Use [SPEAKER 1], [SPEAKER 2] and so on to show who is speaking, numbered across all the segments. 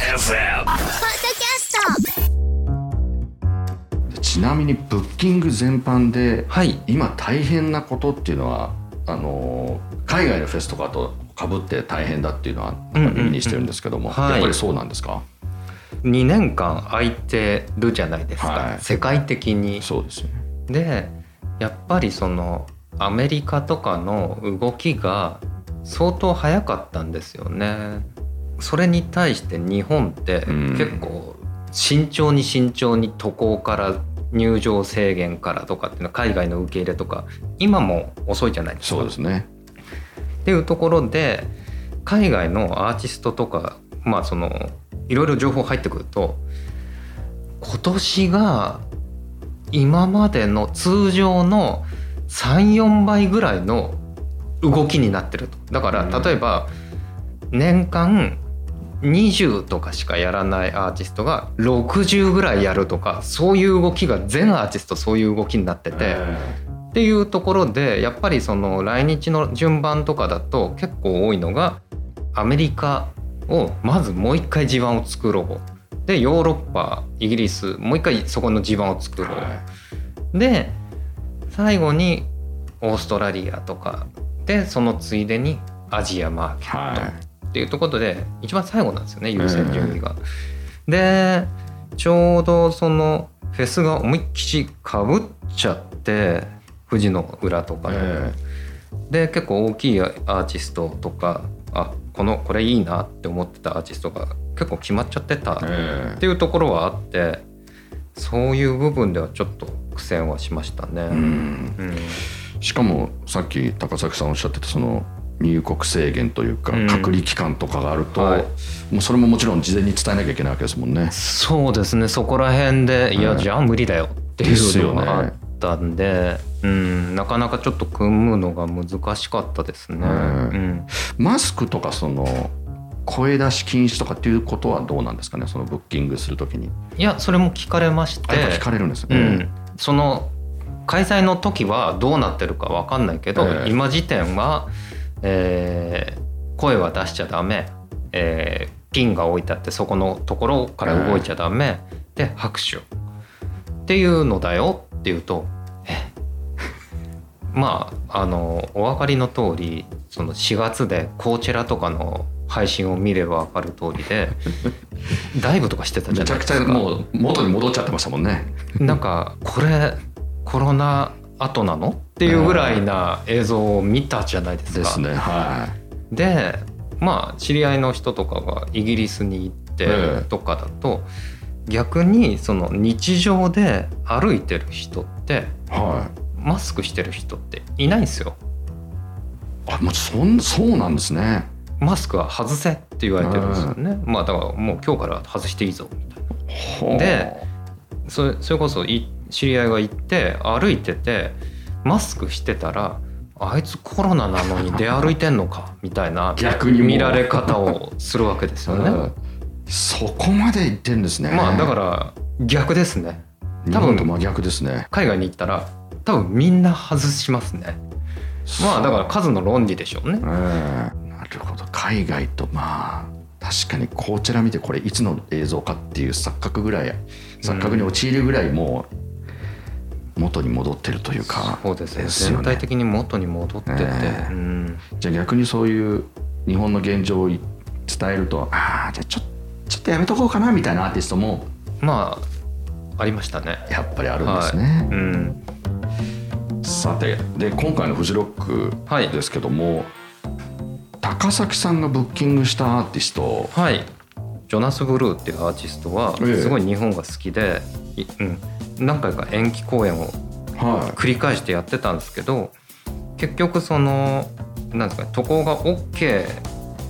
[SPEAKER 1] FM
[SPEAKER 2] ポッドキャスト
[SPEAKER 3] ちなみにブッキング全般で、
[SPEAKER 4] はい。
[SPEAKER 3] 今大変なことっていうのはあの海外のフェスとかとかぶって大変だっていうのは耳にしてるんですけども、
[SPEAKER 4] はい。
[SPEAKER 3] やっぱりそうなんですか
[SPEAKER 4] ？2年間空いてるじゃないですか、
[SPEAKER 3] はい。
[SPEAKER 4] 世界的に。
[SPEAKER 3] そうですよね。
[SPEAKER 4] でやっぱりそのアメリカとかの動きが相当早かったんですよね。それに対して日本って
[SPEAKER 3] うん。
[SPEAKER 4] 結構慎重に慎重に渡航から入場制限からとかっていうのは海外の受け入れとか今も遅いじゃないですか。
[SPEAKER 3] そうですね。
[SPEAKER 4] っていうところで海外のアーティストとかまあそのいろいろ情報入ってくると今年が今までの通常の34倍ぐらいの動きになってると。だから
[SPEAKER 3] うん。
[SPEAKER 4] 例えば年間20とかしかやらないアーティストが60ぐらいやるとかそういう動きが全アーティストそういう動きになってて。っていうところでやっぱりその来日の順番とかだと結構多いのがアメリカをまずもう一回地盤を作ろう。でヨーロッパイギリスもう一回そこの地盤を作ろう、
[SPEAKER 3] は
[SPEAKER 4] で最後にオーストラリアとかでそのついでにアジアマーケット。
[SPEAKER 3] はい
[SPEAKER 4] っていうところで一番最後なんですよね優先順位が。でちょうどそのフェスが思いっきりかぶっちゃって富士の裏とか。の、
[SPEAKER 3] え。
[SPEAKER 4] で結構大きいアーティストとかあこのこれいいなって思ってたアーティストが結構決まっちゃってた
[SPEAKER 3] え
[SPEAKER 4] っていうところはあってそういう部分ではちょっと苦戦はしましたね。
[SPEAKER 3] うん
[SPEAKER 4] うん。
[SPEAKER 3] しかもさっき高崎さんおっしゃってたその入国制限というか
[SPEAKER 4] うん。
[SPEAKER 3] 隔離期間とかがあると、
[SPEAKER 4] はい。
[SPEAKER 3] もうそれももちろん事前に伝えなきゃいけないわけですもんね。
[SPEAKER 4] そうですね。そこら辺でいや、
[SPEAKER 3] うん
[SPEAKER 4] じゃあ無理だよっていうのがあったんで、うん、なかなかちょっと組むのが難しかったですね。
[SPEAKER 3] うん
[SPEAKER 4] うん。
[SPEAKER 3] マスクとかその声出し禁止とかっていうことはどうなんですかね？そのブッキングするときに。
[SPEAKER 4] いやそれも聞かれまして。
[SPEAKER 3] 聞かれるんですね。
[SPEAKER 4] うん、その開催の時はどうなってるか分かんないけど、
[SPEAKER 3] ええ。
[SPEAKER 4] 今時点は、えー声は出しちゃダメ、えーピンが置いてあってそこのところから動いちゃダメ、で拍手っていうのだよ。っていうとえ？まああのお分かりの通りその4月でコーチェラとかの配信を見れば分かる通りで ダイブとかしてたじゃ
[SPEAKER 3] めちゃく
[SPEAKER 4] ないですか。
[SPEAKER 3] ちゃもう元に戻っちゃってましたもんね。
[SPEAKER 4] なんかこれコロナ後なの？っていうぐらいな映像を見たじゃないですか。
[SPEAKER 3] ですね。は
[SPEAKER 4] でまあ知り合いの人とかがイギリスに行って
[SPEAKER 3] ええ
[SPEAKER 4] とかだと、逆にその日常で歩いてる人って
[SPEAKER 3] い。は
[SPEAKER 4] マスクしてる人っていないんですよ。
[SPEAKER 3] い。あもうそんそうなんですね。
[SPEAKER 4] マスクは外せって言われてるんですよね。まあだからもう今日から外していいぞみたいな。でそれそれこそい知り合いが行って歩いててマスクしてたらあいつコロナなのに出歩いてんのか みたいな
[SPEAKER 3] 逆に
[SPEAKER 4] 見られ方をするわけですよね。
[SPEAKER 3] うんそこまで言ってんですね。
[SPEAKER 4] まあだから逆ですね。
[SPEAKER 3] 日本と真逆ですね。
[SPEAKER 4] 海外に行ったら多分みんな外しますね。まあだから数の論理でしょうね
[SPEAKER 3] え。えなるほど海外とまあ確かにこちら見てこれいつの映像かっていう錯覚ぐらい錯覚に陥るぐらいもう元に戻ってるというか、
[SPEAKER 4] そうですね。
[SPEAKER 3] ね。
[SPEAKER 4] 全体的に元に戻ってて、
[SPEAKER 3] ええ。
[SPEAKER 4] うん。
[SPEAKER 3] じゃあ逆にそういう日本の現状を伝えるとああじゃあちょちょっとやめとこうかなみたいなアーティストも
[SPEAKER 4] まあありましたね。
[SPEAKER 3] やっぱりあるんですね。
[SPEAKER 4] うん。
[SPEAKER 3] さてで今回のフジロッ
[SPEAKER 4] はい。
[SPEAKER 3] クですけども、高崎さんがブッキングしたアーティスト。
[SPEAKER 4] はい。ジョナス・ブルーっていうアーティストは
[SPEAKER 3] ええ。
[SPEAKER 4] すごい日本が好きで、いうん、何回か延期公演を
[SPEAKER 3] は
[SPEAKER 4] 繰り返してやってたんですけど結局そのなんですかね渡航が OK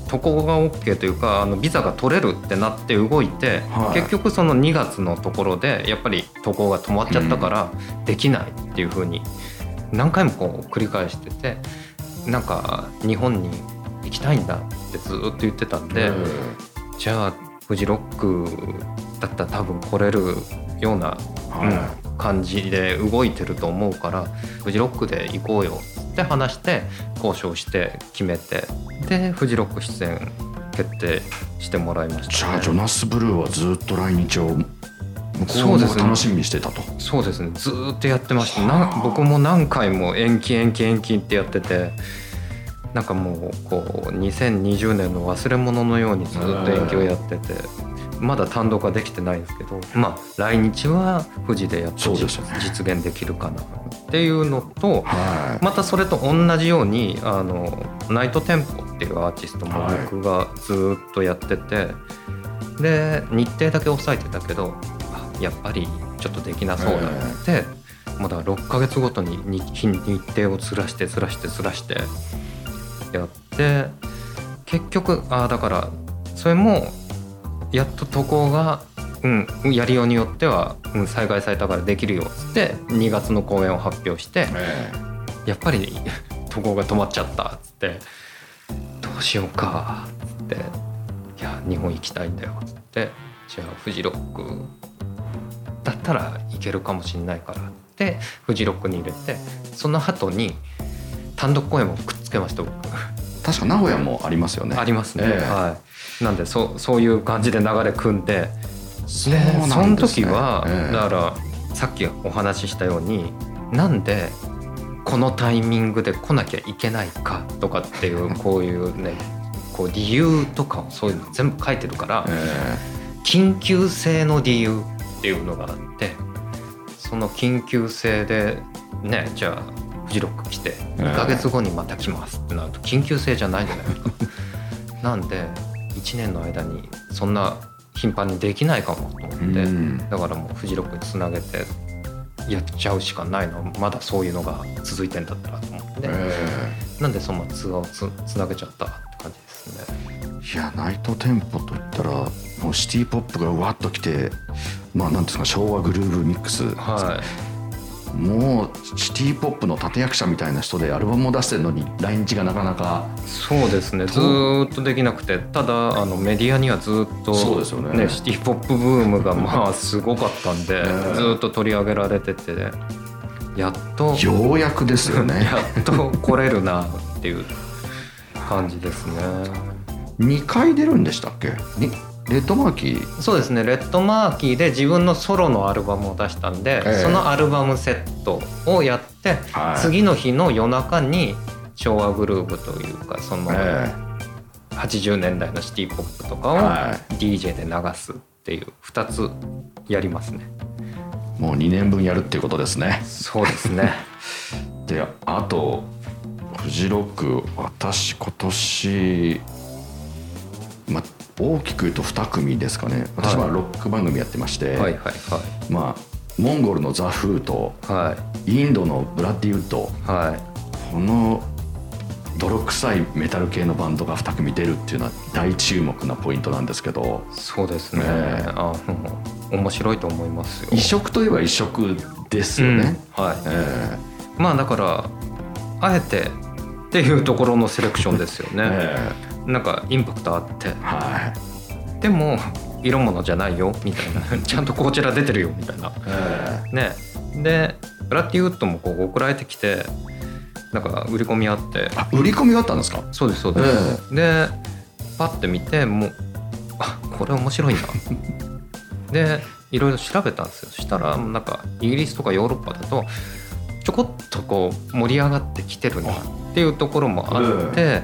[SPEAKER 4] 渡航が OK というかあのビザが取れるってなって動いて、
[SPEAKER 3] はい。
[SPEAKER 4] 結局その2月のところでやっぱり渡航が止まっちゃったからできないっていう風に何回もこう繰り返しててなんか日本に行きたいんだってずっと言ってたん
[SPEAKER 3] い、
[SPEAKER 4] で、じゃあフジロックだったら多分来れるような、
[SPEAKER 3] は
[SPEAKER 4] うん感じで動いてると思うからフジロックで行こうよって話して交渉して決めてでフジロック出演決定してもらいました、ね、
[SPEAKER 3] じゃあジョナス・ブルーはずっと来日を向こ
[SPEAKER 4] そう
[SPEAKER 3] も楽しみにしてたと。
[SPEAKER 4] そうですね。ずーっとやってました。
[SPEAKER 3] はあ
[SPEAKER 4] な僕も何回も延期延期延期ってやっててなんかもうこう2020年の忘れ物のようにずっと延期をやっててまだ単独はできてないんですけどまあ来日は富士でやって
[SPEAKER 3] ね。
[SPEAKER 4] 実現できるかなっていうのと
[SPEAKER 3] はい。
[SPEAKER 4] またそれと同じようにあのナイトテンポっていうアーティストも
[SPEAKER 3] はい。
[SPEAKER 4] 僕がずっとやってて、で日程だけ抑えてたけどあやっぱりちょっとできなそうだって、まだ6ヶ月ごとに日日日程をずらしてずらしてずらしてやって結局あだからそれもやっと渡航が、うん、やりようによっては、うん、災害されたからできるよっつって2月の公演を発表して。
[SPEAKER 3] え
[SPEAKER 4] やっぱり 渡航が止まっちゃったっつってどうしようかっつっていや日本行きたいんだよっつってじゃあフジロックだったらいけるかもしれないからってフジロックに入れてその後に単独公演もくっつけました僕。
[SPEAKER 3] え確か名古屋もありますよね。
[SPEAKER 4] ありますね、
[SPEAKER 3] ええ。
[SPEAKER 4] はいなんでそそういう感じで流れ組んで。
[SPEAKER 3] そう
[SPEAKER 4] で
[SPEAKER 3] ね。
[SPEAKER 4] その時は、
[SPEAKER 3] ええ。
[SPEAKER 4] だからさっきお話ししたようになんでこのタイミングで来なきゃいけないかとかっていう こういうねこう理由とかをそういうの全部書いてるから
[SPEAKER 3] え
[SPEAKER 4] 緊急性の理由っていうのがあってその緊急性でねじゃあフジロック来て2ヶ月後にまた来ますってなると緊急性じゃないじゃないですか。なんで1年の間にそんな頻繁にできないかもと思
[SPEAKER 3] え
[SPEAKER 4] って、
[SPEAKER 3] うん。
[SPEAKER 4] だからもうフジロックにつなげてやっちゃうしかないの。まだそういうのが続いてんだったらと思って、
[SPEAKER 3] え
[SPEAKER 4] なんでそのツアーをつつなげちゃったって感じですね。
[SPEAKER 3] えいやナイトテンポといったらもうシティ・ポップがわっときてまあなんていうんですか昭和グルーヴミックス、
[SPEAKER 4] はい
[SPEAKER 3] もうシティ・ポップの立役者みたいな人でアルバムを出してるのに来日がなかなか
[SPEAKER 4] そうですね。ずーっとできなくて。ただあのメディアにはずっと
[SPEAKER 3] そうですよね。
[SPEAKER 4] シティ・ポップブームがまあすごかったんで、
[SPEAKER 3] ね
[SPEAKER 4] ずーっと取り上げられててやっと
[SPEAKER 3] ようやくですよね。
[SPEAKER 4] やっと来れるなっていう感じですね。
[SPEAKER 3] 2回出るんでしたっけ？にレッドマーキー？
[SPEAKER 4] そうですね。レッドマーキーで自分のソロのアルバムを出したんで、
[SPEAKER 3] ええ。
[SPEAKER 4] そのアルバムセットをやって、
[SPEAKER 3] はい。
[SPEAKER 4] 次の日の夜中に昭和グルーヴというかその
[SPEAKER 3] え
[SPEAKER 4] 80年代のシティ・ポップとかを
[SPEAKER 3] は
[SPEAKER 4] DJ で流すっていう2つやりますね。
[SPEAKER 3] えもう2年分やるっていうことですね。
[SPEAKER 4] そうですね。
[SPEAKER 3] であとフジロック私今年まあ大きく言うと2組ですかね。私は
[SPEAKER 4] はい。
[SPEAKER 3] ロック番組やってまして、
[SPEAKER 4] はいはいは
[SPEAKER 3] まあモンゴルのザ・フーと
[SPEAKER 4] いはい。
[SPEAKER 3] インドのブラッディウッド。
[SPEAKER 4] はい。
[SPEAKER 3] この泥臭いメタル系のバンドが2組出るっていうのは大注目なポイントなんですけど。
[SPEAKER 4] そうですね、
[SPEAKER 3] ねえ。
[SPEAKER 4] あの面白いと思いますよ。
[SPEAKER 3] 異色といえば異色ですよね、
[SPEAKER 4] うん。はい。
[SPEAKER 3] え
[SPEAKER 4] まあだからあえてっていうところのセレクションですよ
[SPEAKER 3] え
[SPEAKER 4] ね。
[SPEAKER 3] え
[SPEAKER 4] なんかインパクトあって。
[SPEAKER 3] えはい。
[SPEAKER 4] でも色物じゃないよ。みたいな。ちゃんとこちら出てるよみたいな。
[SPEAKER 3] え
[SPEAKER 4] ね。でブラッディウッドもこう送られてきてなんか売り込みあって。
[SPEAKER 3] あ売り込みがあったんですか？
[SPEAKER 4] そうですそうです。でパッて見てもうあこれ面白いな。でいろいろ調べたんですよ。そしたらなんかイギリスとかヨーロッパだとちょこっとこう盛り上がってきてるなっていうところもあって、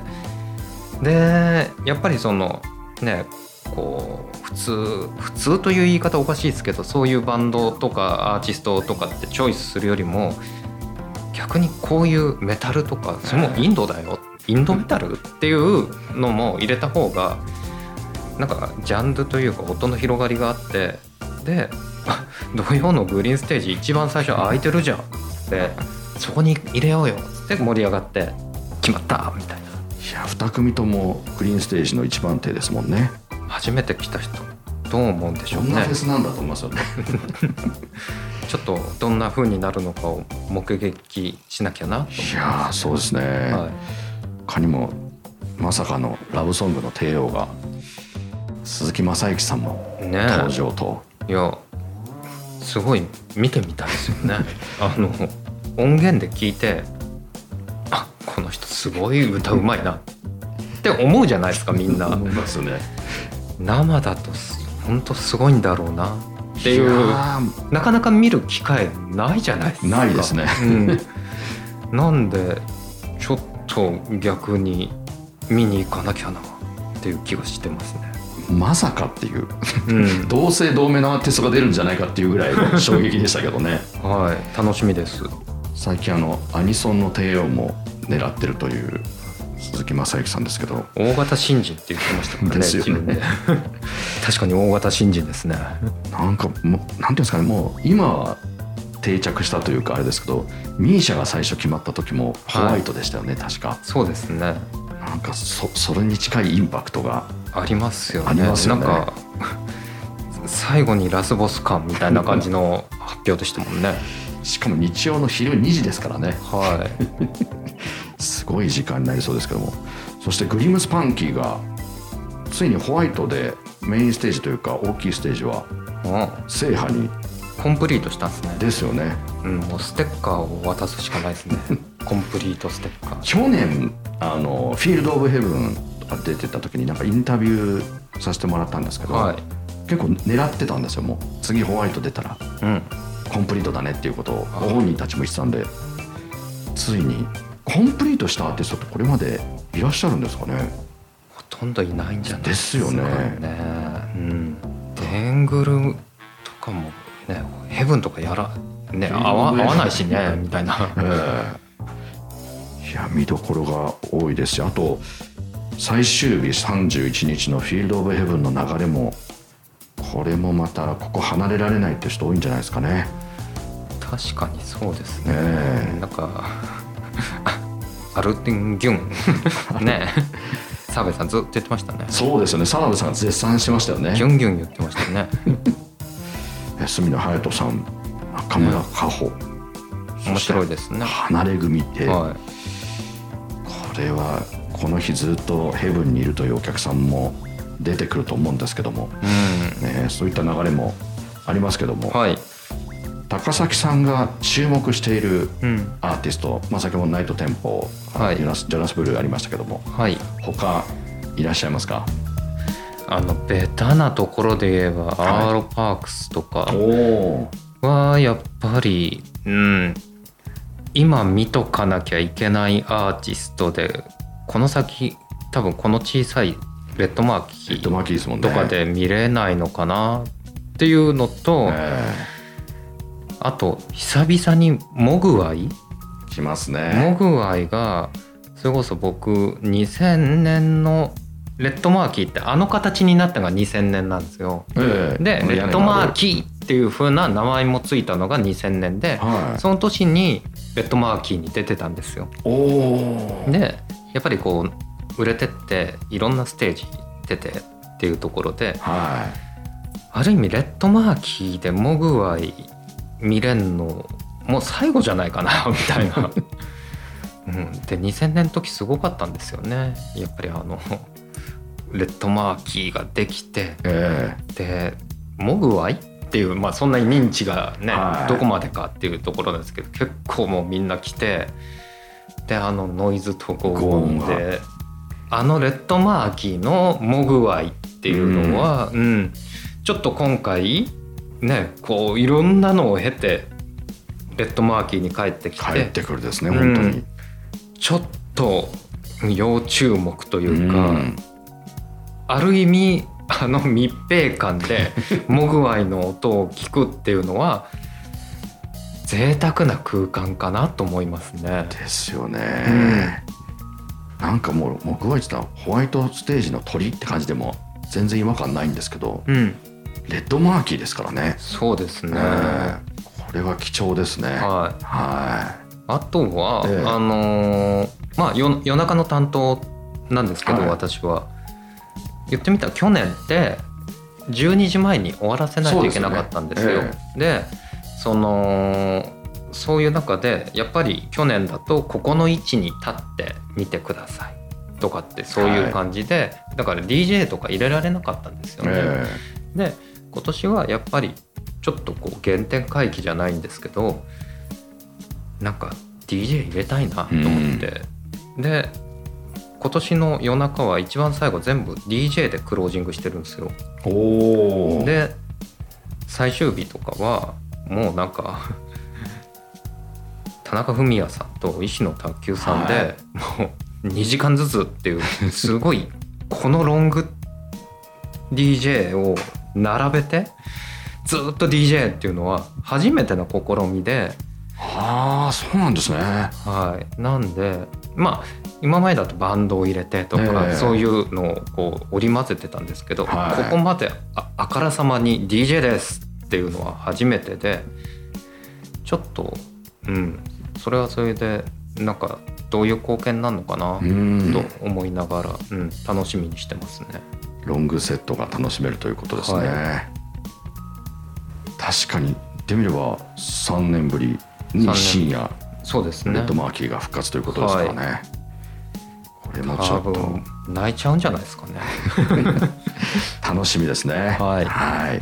[SPEAKER 4] でやっぱりそのねこう普通普通という言い方おかしいですけどそういうバンドとかアーティストとかってチョイスするよりも逆にこういうメタルとかそれもインドだよ。インドメタルっていうのも入れた方がなんかジャンルというか音の広がりがあってで 土曜のグリーンステージ一番最初空いてるじゃんってそこに入れようよって盛り上がって決まったみたいな。い
[SPEAKER 3] や2組ともグリーンステージの一番手ですもんね。
[SPEAKER 4] 初めて来た人どう思うんでしょうんね。
[SPEAKER 3] どなフェスなんだと思いますよね。
[SPEAKER 4] ちょっとどんな風になるのかを目撃しなきゃなと
[SPEAKER 3] いやーそうですね、
[SPEAKER 4] は
[SPEAKER 3] 他にもまさかのラブソングの帝王が鈴木雅之さんも
[SPEAKER 4] いね
[SPEAKER 3] 登場と、
[SPEAKER 4] いやすごい見てみたいですよね。あの音源で聞いてあこの人すごい歌うまいな。って思うじゃないですかみんな。
[SPEAKER 3] 思いますね。
[SPEAKER 4] 生だと本当すごいんだろうな。っていう。
[SPEAKER 3] や
[SPEAKER 4] なかなか見る機会ないじゃないですか。
[SPEAKER 3] ないですね。
[SPEAKER 4] うん、なんでちょっと逆に見に行かなきゃなっていう気がしてますね、
[SPEAKER 3] ーまさかっていう。
[SPEAKER 4] うん、
[SPEAKER 3] 同姓同名のアーティストが出るんじゃないかっていうぐらいの 衝撃でしたけどね。
[SPEAKER 4] はい。楽しみです。
[SPEAKER 3] 最近あのアニソンの帝王も狙ってるという鈴木雅之さんですけど。
[SPEAKER 4] 大型新人って言ってましたからね
[SPEAKER 3] ですよね。
[SPEAKER 4] 確かに大型新人ですね。
[SPEAKER 3] なんかもうなんていうんですかねもう今は定着したというかあれですけどミーシャが最初決まった時もホワイトでしたよね、確か。
[SPEAKER 4] そうですね。
[SPEAKER 3] なんかそそれに近いインパクトが
[SPEAKER 4] ありますよね。
[SPEAKER 3] ありますよね。
[SPEAKER 4] なんか最後にラスボス感みたいな感じの発表でしたもんね
[SPEAKER 3] しかも日曜の昼2時ですからね。
[SPEAKER 4] はい。
[SPEAKER 3] すごい時間になりそうですけども。そしてグリムスパンキーがついにホワイトでメインステージというか大きいステージは
[SPEAKER 4] うん。
[SPEAKER 3] 制覇に
[SPEAKER 4] コンプリートしたんですね。
[SPEAKER 3] ですよね。
[SPEAKER 4] うん、もうステッカーを渡すしかないですね。コンプリートステッカー。
[SPEAKER 3] 去年あのフィールド・オブ・ヘブンとか出てた時になんかインタビューさせてもらったんですけど、
[SPEAKER 4] はい。
[SPEAKER 3] 結構狙ってたんですよもう。次ホワイト出たら。
[SPEAKER 4] うん
[SPEAKER 3] コンプリートだねっていうことをご本人たちも言ってたんでついにコンプリートしたアーティストってこれまでいらっしゃるんですかね。
[SPEAKER 4] ほとんどいないんじゃない
[SPEAKER 3] ですよね。
[SPEAKER 4] うん。デングルとかもねヘブンとかやらね合わ合わないしねみたいな。
[SPEAKER 3] ええ。いや見どころが多いですしあと最終日31日のフィールド・オブ・ヘブンの流れもこれもまたここ離れられないって人多いんじゃないですかね。
[SPEAKER 4] 確かにそうですね、
[SPEAKER 3] ええ。
[SPEAKER 4] なんかアルテンギュン。ね澤部さんずっと言ってましたね。
[SPEAKER 3] そうですよね。澤部さんが絶賛しましたよね。
[SPEAKER 4] ギュンギュン言ってましたね。
[SPEAKER 3] え住野隼人さん中村佳穂、
[SPEAKER 4] 面白い
[SPEAKER 3] で
[SPEAKER 4] ですね。
[SPEAKER 3] 離れ組で、
[SPEAKER 4] は
[SPEAKER 3] これはこの日ずっとヘブンにいるというお客さんも出てくると思うんですけども、
[SPEAKER 4] い、
[SPEAKER 3] ね、そういった流れもありますけども、
[SPEAKER 4] うん、はい、
[SPEAKER 3] 高崎さんが注目している
[SPEAKER 4] うん、
[SPEAKER 3] アーティスト、まあ、先ほどナイトテンポ、
[SPEAKER 4] はい。
[SPEAKER 3] ジョナスジョナス・ブルーありましたけども
[SPEAKER 4] はい。
[SPEAKER 3] 他いらっしゃいますか？
[SPEAKER 4] あのベタなところで言えば、
[SPEAKER 3] はい。
[SPEAKER 4] アーロパークスとかはやっぱりうん。今見とかなきゃいけないアーティストでこの先多分この小さいレッドマーキ
[SPEAKER 3] レッドマ
[SPEAKER 4] ーとかで見れないのかなっていうのと、
[SPEAKER 3] え
[SPEAKER 4] あと久々にモグアイ？
[SPEAKER 3] え来ます
[SPEAKER 4] モ
[SPEAKER 3] ね
[SPEAKER 4] グアイがそれこそ僕2000年のレッドマーキーってあの形になったのが2000年なんですよ。
[SPEAKER 3] ええ。
[SPEAKER 4] でレッドマーキーっていう風な名前もついたのが2000年で
[SPEAKER 3] はい。
[SPEAKER 4] その年にレッドマーキーに出てたんですよ。でやっぱりこう売れてっていろんなステージ出てっていうところで
[SPEAKER 3] は
[SPEAKER 4] ある意味レッドマーキーでモグワイ見れんのもう最後じゃないかな みたいな。うん、で2000年の時すごかったんですよね。やっぱりあのレッドマーキーができて。
[SPEAKER 3] いえ。
[SPEAKER 4] でモグワイっていう、まあ、そんなに認知がね、
[SPEAKER 3] はい。
[SPEAKER 4] どこまでかっていうところなんですけど結構もうみんな来て。であのノイズとゴーンであのレッドマーキーのモグワイっていうのは、うん。ちょっと今回ねこういろんなのを経てレッドマーキーに帰ってきて。
[SPEAKER 3] え帰ってくるですね
[SPEAKER 4] うん。
[SPEAKER 3] 本当に。
[SPEAKER 4] ちょっと要注目というか。
[SPEAKER 3] うん。
[SPEAKER 4] ある意味あの密閉感でモグワイの音を聞くっていうのは贅沢な空間かなと思いますね。
[SPEAKER 3] ですよね、なんかもう僕は言ってたホワイトステージの鳥って感じでも全然違和感ないんですけど
[SPEAKER 4] うん、
[SPEAKER 3] レッドマーキーですからね。
[SPEAKER 4] そうですね。
[SPEAKER 3] ええ。これは貴重ですね。
[SPEAKER 4] はい。
[SPEAKER 3] は
[SPEAKER 4] あとは、
[SPEAKER 3] ええ。
[SPEAKER 4] あのーまあ夜夜中の担当なんですけど、
[SPEAKER 3] はい。
[SPEAKER 4] 私は。言ってみたら去年って12時前に終わらせないといけなかったんですよ。
[SPEAKER 3] です
[SPEAKER 4] でそのそういう中でやっぱり去年だとここの位置に立ってみてください。とかってそういう感じで、だから DJ とか入れられなかったんですよ
[SPEAKER 3] い、
[SPEAKER 4] ね。
[SPEAKER 3] え。
[SPEAKER 4] で今年はやっぱりちょっとこう原点回帰じゃないんですけどなんか DJ 入れたいなと思って、で今年の夜中は一番最後全部 DJ でクロージングしてるんですよ。で最終日とかはもうなんか 田中文也さんと石野卓球さんで、もう2時間ずつっていうすごいこのロング DJ を並べてずっと DJ っていうのは初めての試みで、
[SPEAKER 3] ああそうなんですね。
[SPEAKER 4] はい、なんでまあ今までだとバンドを入れてとか、
[SPEAKER 3] ええ。
[SPEAKER 4] そういうのをこう織り交ぜてたんですけど、
[SPEAKER 3] はい。
[SPEAKER 4] ここまでああからさまに DJ ですっていうのは初めてでちょっとうん。それはそれでなんかどういう貢献なのかな
[SPEAKER 3] うん。
[SPEAKER 4] と思いながら、うん、楽しみにしてますね。
[SPEAKER 3] ロングセットが楽しめるということですね、
[SPEAKER 4] は
[SPEAKER 3] 確かに言ってみれば3年ぶりに深夜
[SPEAKER 4] そうですね。
[SPEAKER 3] レッドマーキーが復活ということですからね、これもちょ
[SPEAKER 4] 多
[SPEAKER 3] っと。
[SPEAKER 4] 分泣いちゃうんじゃないですかね。
[SPEAKER 3] 楽しみですね。
[SPEAKER 4] はい。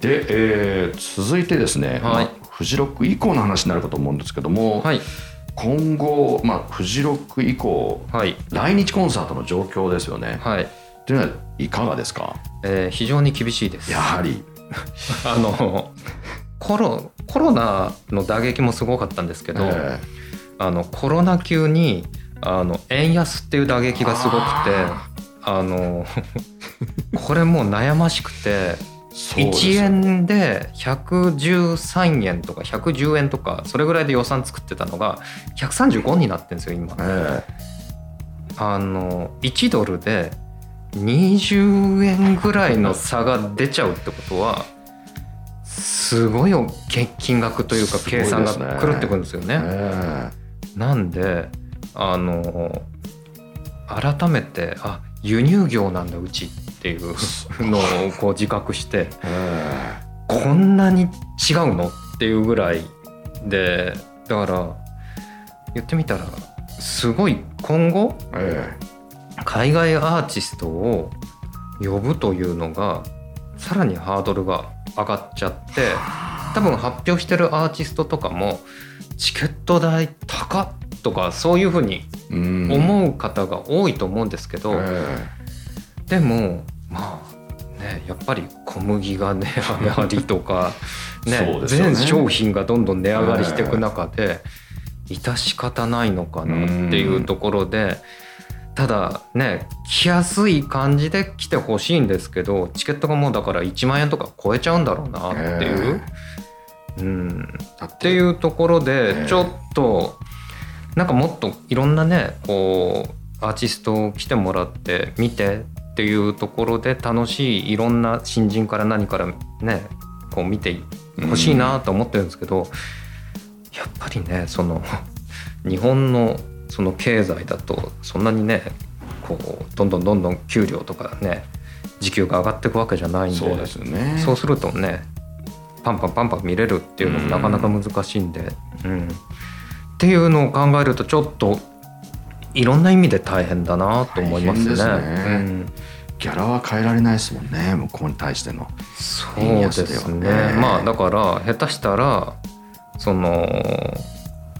[SPEAKER 3] で、えー続いてですね、
[SPEAKER 4] はい。
[SPEAKER 3] まあフジロック以降の話になるかと思うんですけども、
[SPEAKER 4] はい。
[SPEAKER 3] 今後、まあ、フジロック以降
[SPEAKER 4] はい。
[SPEAKER 3] 来日コンサートの状況ですよね。
[SPEAKER 4] はい、
[SPEAKER 3] というのはいかがですか？
[SPEAKER 4] えー非常に厳しいです。
[SPEAKER 3] やはり。
[SPEAKER 4] あのコロコロナの打撃もすごかったんですけど、
[SPEAKER 3] え
[SPEAKER 4] あのコロナ級にあの円安っていう打撃がすごくて
[SPEAKER 3] あ
[SPEAKER 4] あの これもう悩ましくて
[SPEAKER 3] そうです
[SPEAKER 4] 1円で113円とか110円とかそれぐらいで予算作ってたのが135になってるんですよ今。
[SPEAKER 3] え
[SPEAKER 4] あの1ドルで20円ぐらいの差が出ちゃうってことはすごい金額というか計算が狂ってくるんですよ
[SPEAKER 3] え
[SPEAKER 4] ね。
[SPEAKER 3] え
[SPEAKER 4] なんであの改めてあ輸入業なんだうちっていうのをこう自覚して
[SPEAKER 3] え。
[SPEAKER 4] こんなに違うのっていうぐらいでだから言ってみたらすごい今後
[SPEAKER 3] ええ
[SPEAKER 4] 海外アーティストを呼ぶというのがさらにハードルが上がっちゃって多分発表してるアーティストとかもチケット代高っとかそういうふうに思う方が多いと思うんですけど、
[SPEAKER 3] え
[SPEAKER 4] でもまあねやっぱり小麦が値上がりとか、ね
[SPEAKER 3] ね。
[SPEAKER 4] 全商品がどんどん値上がりしていく中で、致し方ないのかなっていうところで。ただね来やすい感じで来てほしいんですけどチケットがもうだから1万円とか超えちゃうんだろうなっていう、うん、
[SPEAKER 3] えだっ
[SPEAKER 4] っていうところ
[SPEAKER 3] ええ。
[SPEAKER 4] でちょっとなんかもっといろんなねこうアーティストを来てもらって見てっていうところで楽しいいろんな新人から何からねこう見てほしいなと思ってるんですけど、やっぱりねその日本のその経済だとそんなにねこうどんどんどんどん給料とかね時給が上がっていくわけじゃないんで
[SPEAKER 3] そうですよね。
[SPEAKER 4] そうするとねパンパンパンパン見れるっていうのもなかなか難しいんで、うん。っていうのを考えるとちょっといろんな意味で大変だなと思いますね。
[SPEAKER 3] 大変ですね。
[SPEAKER 4] うん
[SPEAKER 3] ギャラは変えられないですもんね向こうに対しての。
[SPEAKER 4] そう
[SPEAKER 3] 円
[SPEAKER 4] ですね。まあだから下手したらその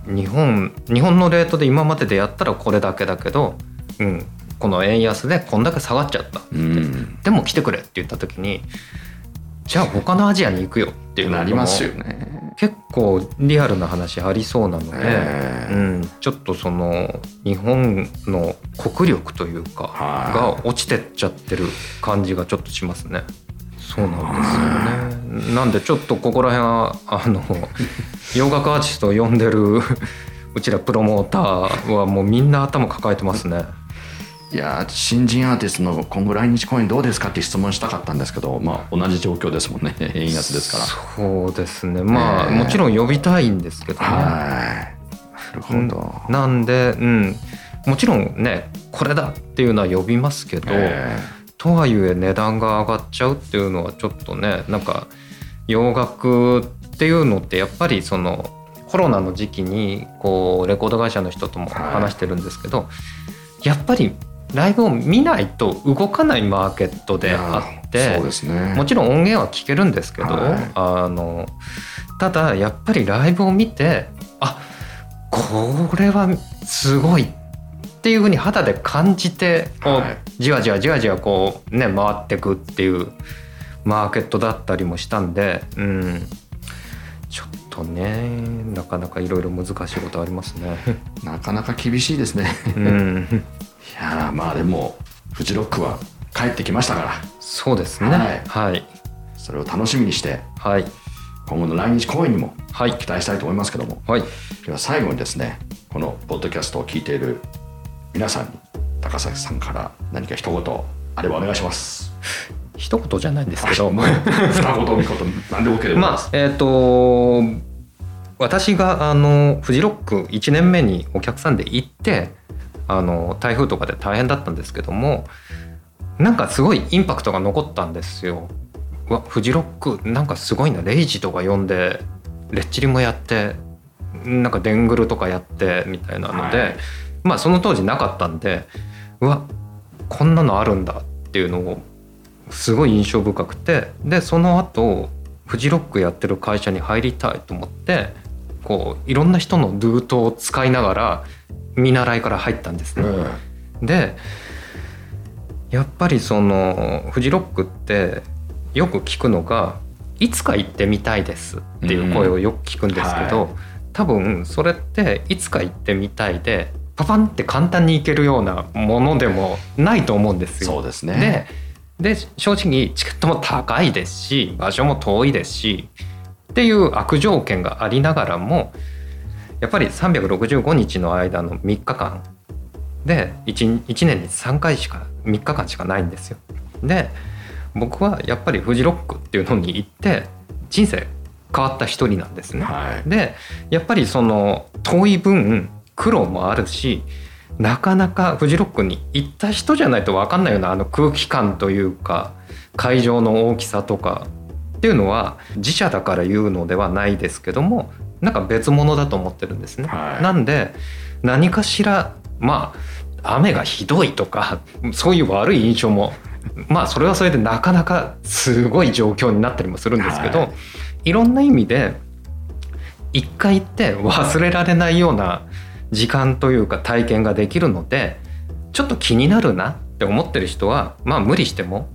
[SPEAKER 4] 日本日本のレートで今まででやったらこれだけだけど、うん、この円安でこんだけ下がっちゃった。
[SPEAKER 3] うん。
[SPEAKER 4] でも来てくれって言った時にじゃあ他のアジアに行くよっていうのも
[SPEAKER 3] なりますよね。
[SPEAKER 4] 結構リアルな話ありそうなので、
[SPEAKER 3] ええ。
[SPEAKER 4] うん、ちょっとその日本の国力というか
[SPEAKER 3] はい。
[SPEAKER 4] が落ちてっちゃってる感じがちょっとしますね。そうなんですよね。なんでちょっとここら辺はあの 洋楽アーティストを呼んでるうちらプロモーターはもうみんな頭抱えてますね。
[SPEAKER 3] いや新人アーティストの今後来日公演どうですかって質問したかったんですけどまあ同じ状況ですもんね。円安ですから。
[SPEAKER 4] そうですね。まあ、
[SPEAKER 3] ええ。
[SPEAKER 4] もちろん呼びたいんですけどね。
[SPEAKER 3] はい。なるほど、
[SPEAKER 4] なんで、うん、もちろんねこれだっていうのは呼びますけど、
[SPEAKER 3] え。
[SPEAKER 4] とはいえ値段が上がっちゃうっていうのはちょっとねなんか洋楽っていうのってやっぱりそのコロナの時期にこうレコード会社の人とも話してるんですけど、やっぱりライブを見ないと動かないマーケット
[SPEAKER 3] え
[SPEAKER 4] であって
[SPEAKER 3] ね。
[SPEAKER 4] もちろん音源は聞けるんですけど、
[SPEAKER 3] はい。
[SPEAKER 4] あのただやっぱりライブを見てあこれはすごいっっていうふうに肌で感じてこう、
[SPEAKER 3] はい。
[SPEAKER 4] じわじわじわじわこうね回ってくっていうマーケットだったりもしたんで、うん、ちょっとねなかなかいろいろ難しいことありますね。
[SPEAKER 3] なかなか厳しいですね。
[SPEAKER 4] うん、
[SPEAKER 3] いやーまあでもフジロックは帰ってきましたから。
[SPEAKER 4] そうですね。
[SPEAKER 3] はい。
[SPEAKER 4] はい、
[SPEAKER 3] それを楽しみにして
[SPEAKER 4] はい、
[SPEAKER 3] 今後の来日公演にも
[SPEAKER 4] はい。
[SPEAKER 3] 期待したいと思いますけども、
[SPEAKER 4] はい、
[SPEAKER 3] では最後にですねこのポッドキャストを聞いている皆さんに高崎さんから何か一言あればお願いします。
[SPEAKER 4] 一言じゃないんですけど、
[SPEAKER 3] 二言三言何でも OK で
[SPEAKER 4] まあ。えっ、と私があのフジロック1年目にお客さんで行ってあの台風とかで大変だったんですけどもなんかすごいインパクトが残ったんですよ。うわフジロックなんかすごいなレイジとか呼んでレッチリもやってなんかデングルとかやってみたいなので、
[SPEAKER 3] はい
[SPEAKER 4] まあその当時なかったんでうわこんなのあるんだっていうのをすごい印象深くてでその後フジロックやってる会社に入りたいと思ってこういろんな人のルートを使いながら見習いから入ったんですね。
[SPEAKER 3] うん
[SPEAKER 4] でやっぱりそのフジロックってよく聞くのが「いつか行ってみたいです」っていう声をよく聞くんですけど、
[SPEAKER 3] うんは
[SPEAKER 4] 多分それっていつか行ってみたいでパパンって簡単に行けるようなものでもないと思うんですよ。
[SPEAKER 3] そうですね。
[SPEAKER 4] でで正直チケットも高いですし場所も遠いですしっていう悪条件がありながらもやっぱり365日の間の3日間で 1, 1年に3回しか3日間しかないんですよ。で僕はやっぱりフジロックっていうのに行って人生変わった一人なんですね。
[SPEAKER 3] はい。
[SPEAKER 4] でやっぱりその遠い分苦労もあるしなかなかフジロックに行った人じゃないと分かんないようなあの空気感というか会場の大きさとかっていうのは自社だから言うのではないですけどもなんか別物だと思ってるんですね。
[SPEAKER 3] はい
[SPEAKER 4] なんで何かしらまあ雨がひどいとかそういう悪い印象もまあそれはそれでなかなかすごい状況になったりもするんですけど、
[SPEAKER 3] はい
[SPEAKER 4] いろんな意味で一回行って忘れられないような時間というか体験ができるのでちょっと気になるなって思ってる人はまあ無理しても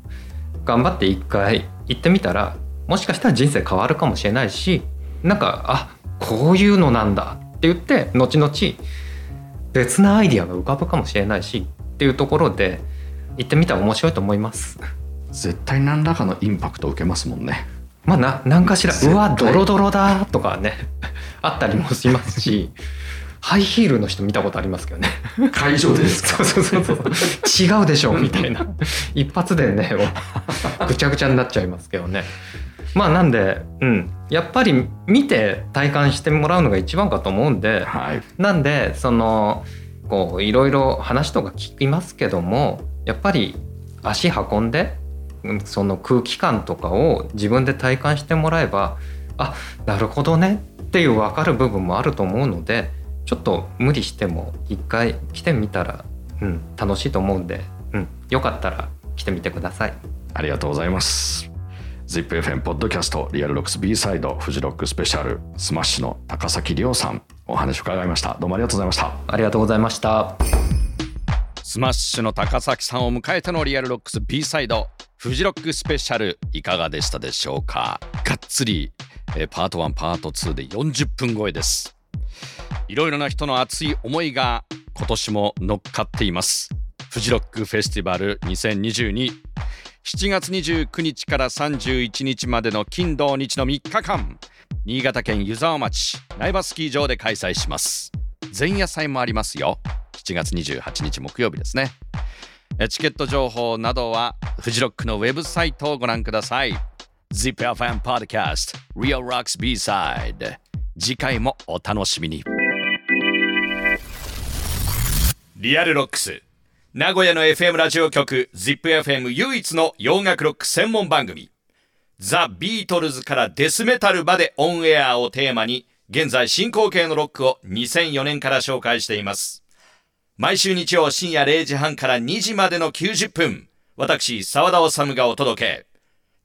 [SPEAKER 4] 頑張って一回行ってみたらもしかしたら人生変わるかもしれないしなんかあこういうのなんだって言って後々別なアイディアが浮かぶかもしれないしっていうところで行ってみたら面白いと思います。
[SPEAKER 3] 絶対何らかのインパクトを受けますもんね。
[SPEAKER 4] まあな何かしらうわドロドロだとかねあったりもしますしハイヒールの人見たことありますけどね。
[SPEAKER 3] 会場でですか？
[SPEAKER 4] そうそうそうそう。違うでしょみたいな。一発でねぐちゃぐちゃになっちゃいますけどね。まあなんでうん。やっぱり見て体感してもらうのが一番かと思うんで
[SPEAKER 3] はい。
[SPEAKER 4] なんでそのこういろいろ話とか聞きますけどもやっぱり足運んでうんその空気感とかを自分で体感してもらえばあなるほどねっていう分かる部分もあると思うのでちょっと無理しても一回来てみたら、うん、楽しいと思うんで、うん、よかったら来てみてください。
[SPEAKER 3] ありがとうございます。ZIPFM ポッドキャストリアルロックス B サイドフジロックスペシャルスマッシュの高崎亮さんお話を伺いました。どうもありがとうございました。
[SPEAKER 4] ありがとうございました。
[SPEAKER 1] スマッシュの高崎さんを迎えてのリアルロックス B サイドフジロックスペシャルいかがでしたでしょうか？がっつり、えーパート1パート2で40分超えですいろいろな人の熱い思いが今年も乗っかっています。フジロックフェスティバル20227月29日から31日までの金土日の3日間。新潟県湯沢町苗場スキー場で開催します。前夜祭もありますよ。7月28日木曜日ですね。チケット情報などはフジロックのウェブサイトをご覧ください。ZIPFM Podcast Real Rocks B-Side 次回もお楽しみに。リアルロックス。名古屋の FM ラジオ局 ZIPFM 唯一の洋楽ロック専門番組。ザ・ビートルズからデスメタルまでオンエアをテーマに現在進行形のロックを2004年から紹介しています。毎週日曜深夜0時半から2時までの90分私沢田治がお届け。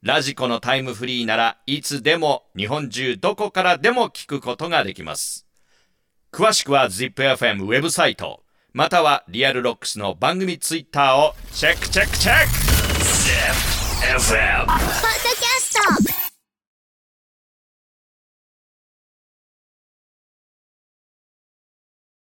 [SPEAKER 1] ラジコのタイムフリーならいつでも日本中どこからでも聞くことができます詳しくは ZIPFM ウェブサイト
[SPEAKER 3] またはリアルロックスの番組ツイッターをチェックチェックチェック
[SPEAKER 2] !ZIPFM! ポッドキャスト